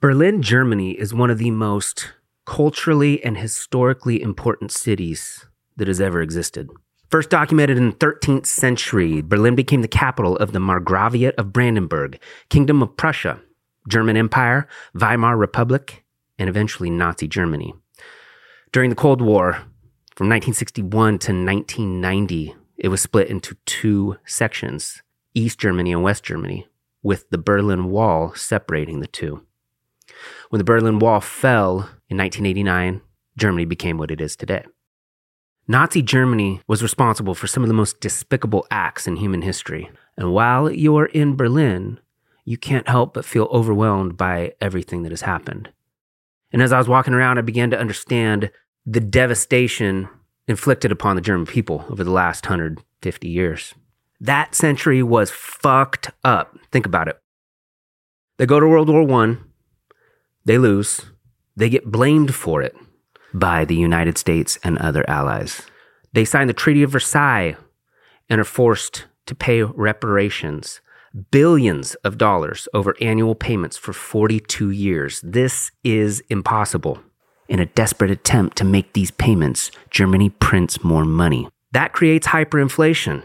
Berlin, Germany is one of the most culturally and historically important cities that has ever existed. First documented in the 13th century, Berlin became the capital of the Margraviate of Brandenburg, Kingdom of Prussia, German Empire, Weimar Republic, and eventually Nazi Germany. During the Cold War, from 1961 to 1990, it was split into two sections East Germany and West Germany, with the Berlin Wall separating the two. When the Berlin Wall fell in 1989, Germany became what it is today. Nazi Germany was responsible for some of the most despicable acts in human history. And while you're in Berlin, you can't help but feel overwhelmed by everything that has happened. And as I was walking around, I began to understand the devastation inflicted upon the German people over the last 150 years. That century was fucked up. Think about it. They go to World War I, they lose, they get blamed for it by the United States and other allies. They sign the Treaty of Versailles and are forced to pay reparations, billions of dollars over annual payments for 42 years. This is impossible. In a desperate attempt to make these payments, Germany prints more money. That creates hyperinflation,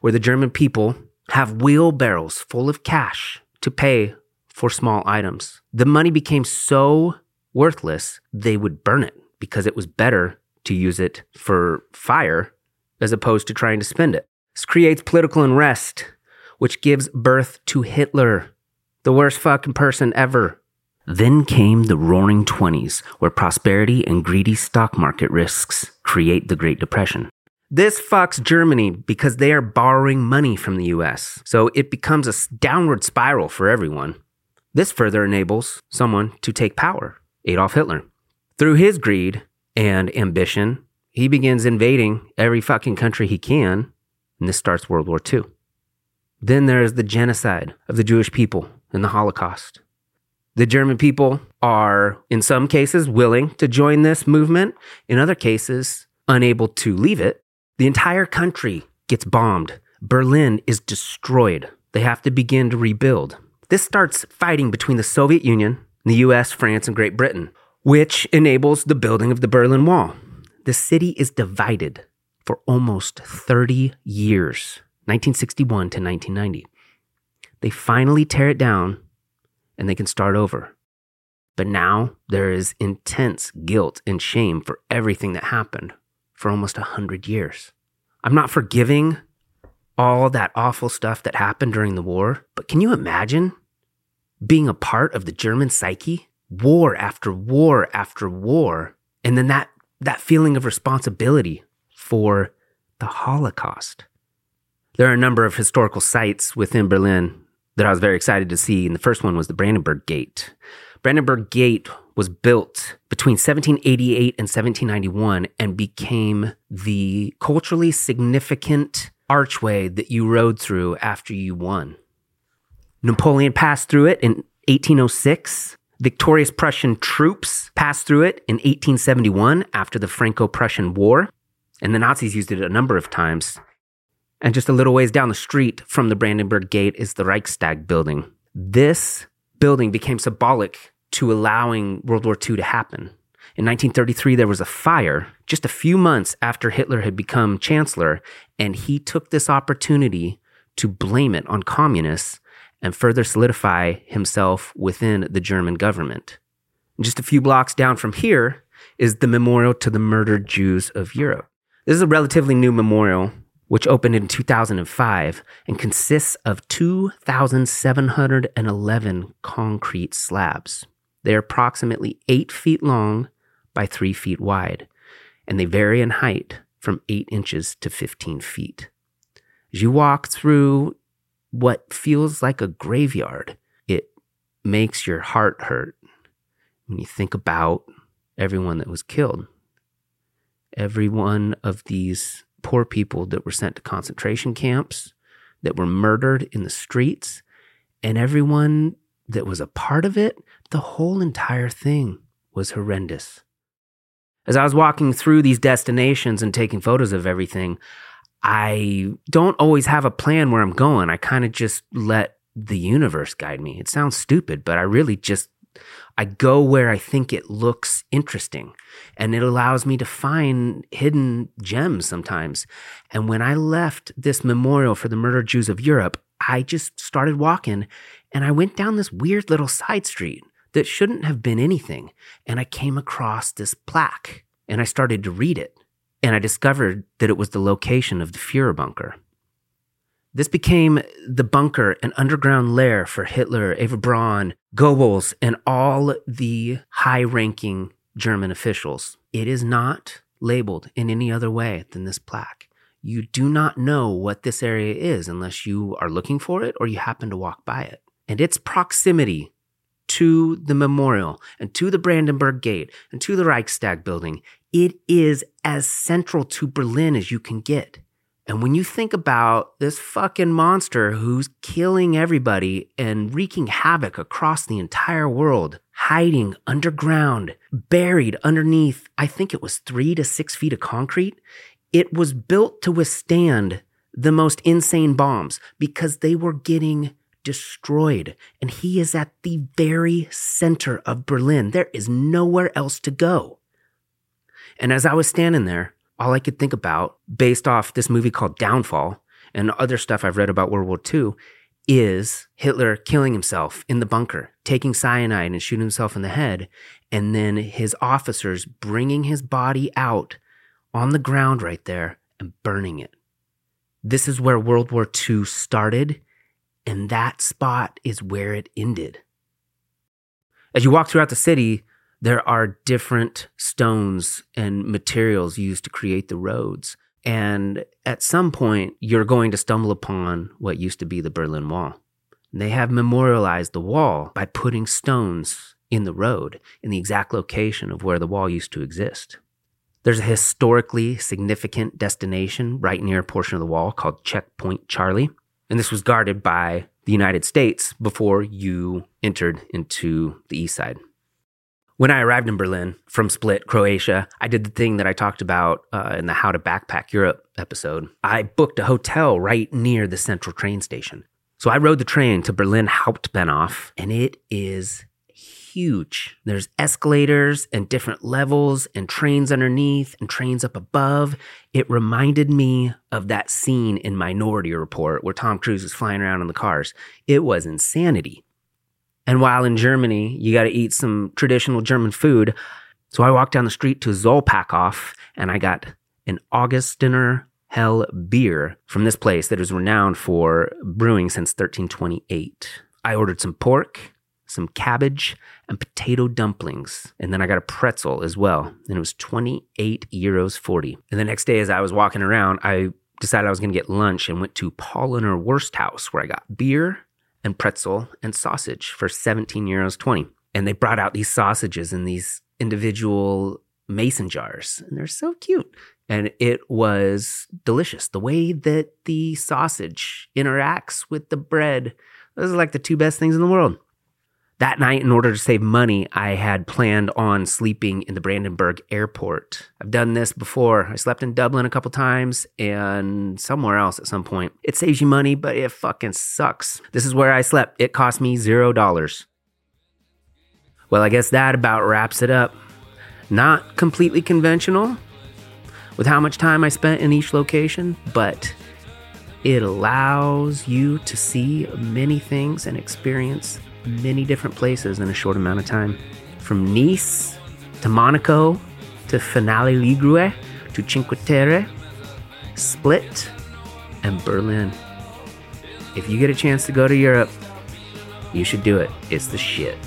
where the German people have wheelbarrows full of cash to pay for small items. The money became so worthless, they would burn it because it was better to use it for fire as opposed to trying to spend it. This creates political unrest, which gives birth to Hitler, the worst fucking person ever. Then came the roaring 20s, where prosperity and greedy stock market risks create the Great Depression. This fucks Germany because they are borrowing money from the US, so it becomes a downward spiral for everyone. This further enables someone to take power, Adolf Hitler. Through his greed and ambition, he begins invading every fucking country he can, and this starts World War II. Then there is the genocide of the Jewish people in the Holocaust. The German people are, in some cases, willing to join this movement, in other cases, unable to leave it. The entire country gets bombed. Berlin is destroyed. They have to begin to rebuild. This starts fighting between the Soviet Union, the US, France, and Great Britain, which enables the building of the Berlin Wall. The city is divided for almost 30 years, 1961 to 1990. They finally tear it down and they can start over. But now there is intense guilt and shame for everything that happened for almost 100 years. I'm not forgiving all that awful stuff that happened during the war. But can you imagine being a part of the German psyche? War after war after war. And then that, that feeling of responsibility for the Holocaust. There are a number of historical sites within Berlin that I was very excited to see. And the first one was the Brandenburg Gate. Brandenburg Gate was built between 1788 and 1791 and became the culturally significant archway that you rode through after you won. Napoleon passed through it in 1806. Victorious Prussian troops passed through it in 1871 after the Franco Prussian War. And the Nazis used it a number of times. And just a little ways down the street from the Brandenburg Gate is the Reichstag building. This building became symbolic to allowing World War II to happen. In 1933, there was a fire just a few months after Hitler had become chancellor, and he took this opportunity to blame it on communists and further solidify himself within the German government. just a few blocks down from here is the memorial to the murdered Jews of Europe. This is a relatively new memorial, which opened in 2005 and consists of 2,711 concrete slabs. They are approximately eight feet long by three feet wide, and they vary in height from eight inches to 15 feet. As you walk through what feels like a graveyard, it makes your heart hurt when you think about everyone that was killed. Every one of these poor people that were sent to concentration camps, that were murdered in the streets, and everyone that was a part of it, the whole entire thing was horrendous. As I was walking through these destinations and taking photos of everything, I don't always have a plan where I'm going. I kind of just let the universe guide me. It sounds stupid, but I really just I go where I think it looks interesting and it allows me to find hidden gems sometimes. And when I left this memorial for the murdered Jews of Europe, I just started walking and I went down this weird little side street that shouldn't have been anything. And I came across this plaque and I started to read it. And I discovered that it was the location of the Fuhrer bunker. This became the bunker, an underground lair for Hitler, Eva Braun, Goebbels, and all the high ranking German officials. It is not labeled in any other way than this plaque. You do not know what this area is unless you are looking for it or you happen to walk by it. And its proximity to the memorial and to the Brandenburg Gate and to the Reichstag building, it is as central to Berlin as you can get. And when you think about this fucking monster who's killing everybody and wreaking havoc across the entire world, hiding underground, buried underneath, I think it was three to six feet of concrete, it was built to withstand the most insane bombs because they were getting destroyed. And he is at the very center of Berlin. There is nowhere else to go. And as I was standing there, all I could think about, based off this movie called Downfall and other stuff I've read about World War II, is Hitler killing himself in the bunker, taking cyanide and shooting himself in the head, and then his officers bringing his body out on the ground right there and burning it. This is where World War II started, and that spot is where it ended. As you walk throughout the city, there are different stones and materials used to create the roads. And at some point, you're going to stumble upon what used to be the Berlin Wall. They have memorialized the wall by putting stones in the road in the exact location of where the wall used to exist. There's a historically significant destination right near a portion of the wall called Checkpoint Charlie. And this was guarded by the United States before you entered into the east side. When I arrived in Berlin from Split, Croatia, I did the thing that I talked about uh, in the How to Backpack Europe episode. I booked a hotel right near the central train station. So I rode the train to Berlin Hauptbahnhof, and it is huge. There's escalators and different levels and trains underneath and trains up above. It reminded me of that scene in Minority Report where Tom Cruise is flying around in the cars. It was insanity. And while in Germany, you got to eat some traditional German food. So I walked down the street to Zollpackhof and I got an Augustiner Hell beer from this place that is renowned for brewing since 1328. I ordered some pork, some cabbage, and potato dumplings. And then I got a pretzel as well. And it was 28 euros 40. And the next day, as I was walking around, I decided I was going to get lunch and went to Paulaner Wursthaus where I got beer and pretzel and sausage for 17 euros 20. And they brought out these sausages in these individual mason jars, and they're so cute. And it was delicious. The way that the sausage interacts with the bread, those are like the two best things in the world. That night, in order to save money, I had planned on sleeping in the Brandenburg airport. I've done this before. I slept in Dublin a couple times and somewhere else at some point. It saves you money, but it fucking sucks. This is where I slept. It cost me zero dollars. Well, I guess that about wraps it up. Not completely conventional with how much time I spent in each location, but it allows you to see many things and experience many different places in a short amount of time. From Nice to Monaco to Finale Ligure to Cinque Terre, Split, and Berlin. If you get a chance to go to Europe, you should do it. It's the shit.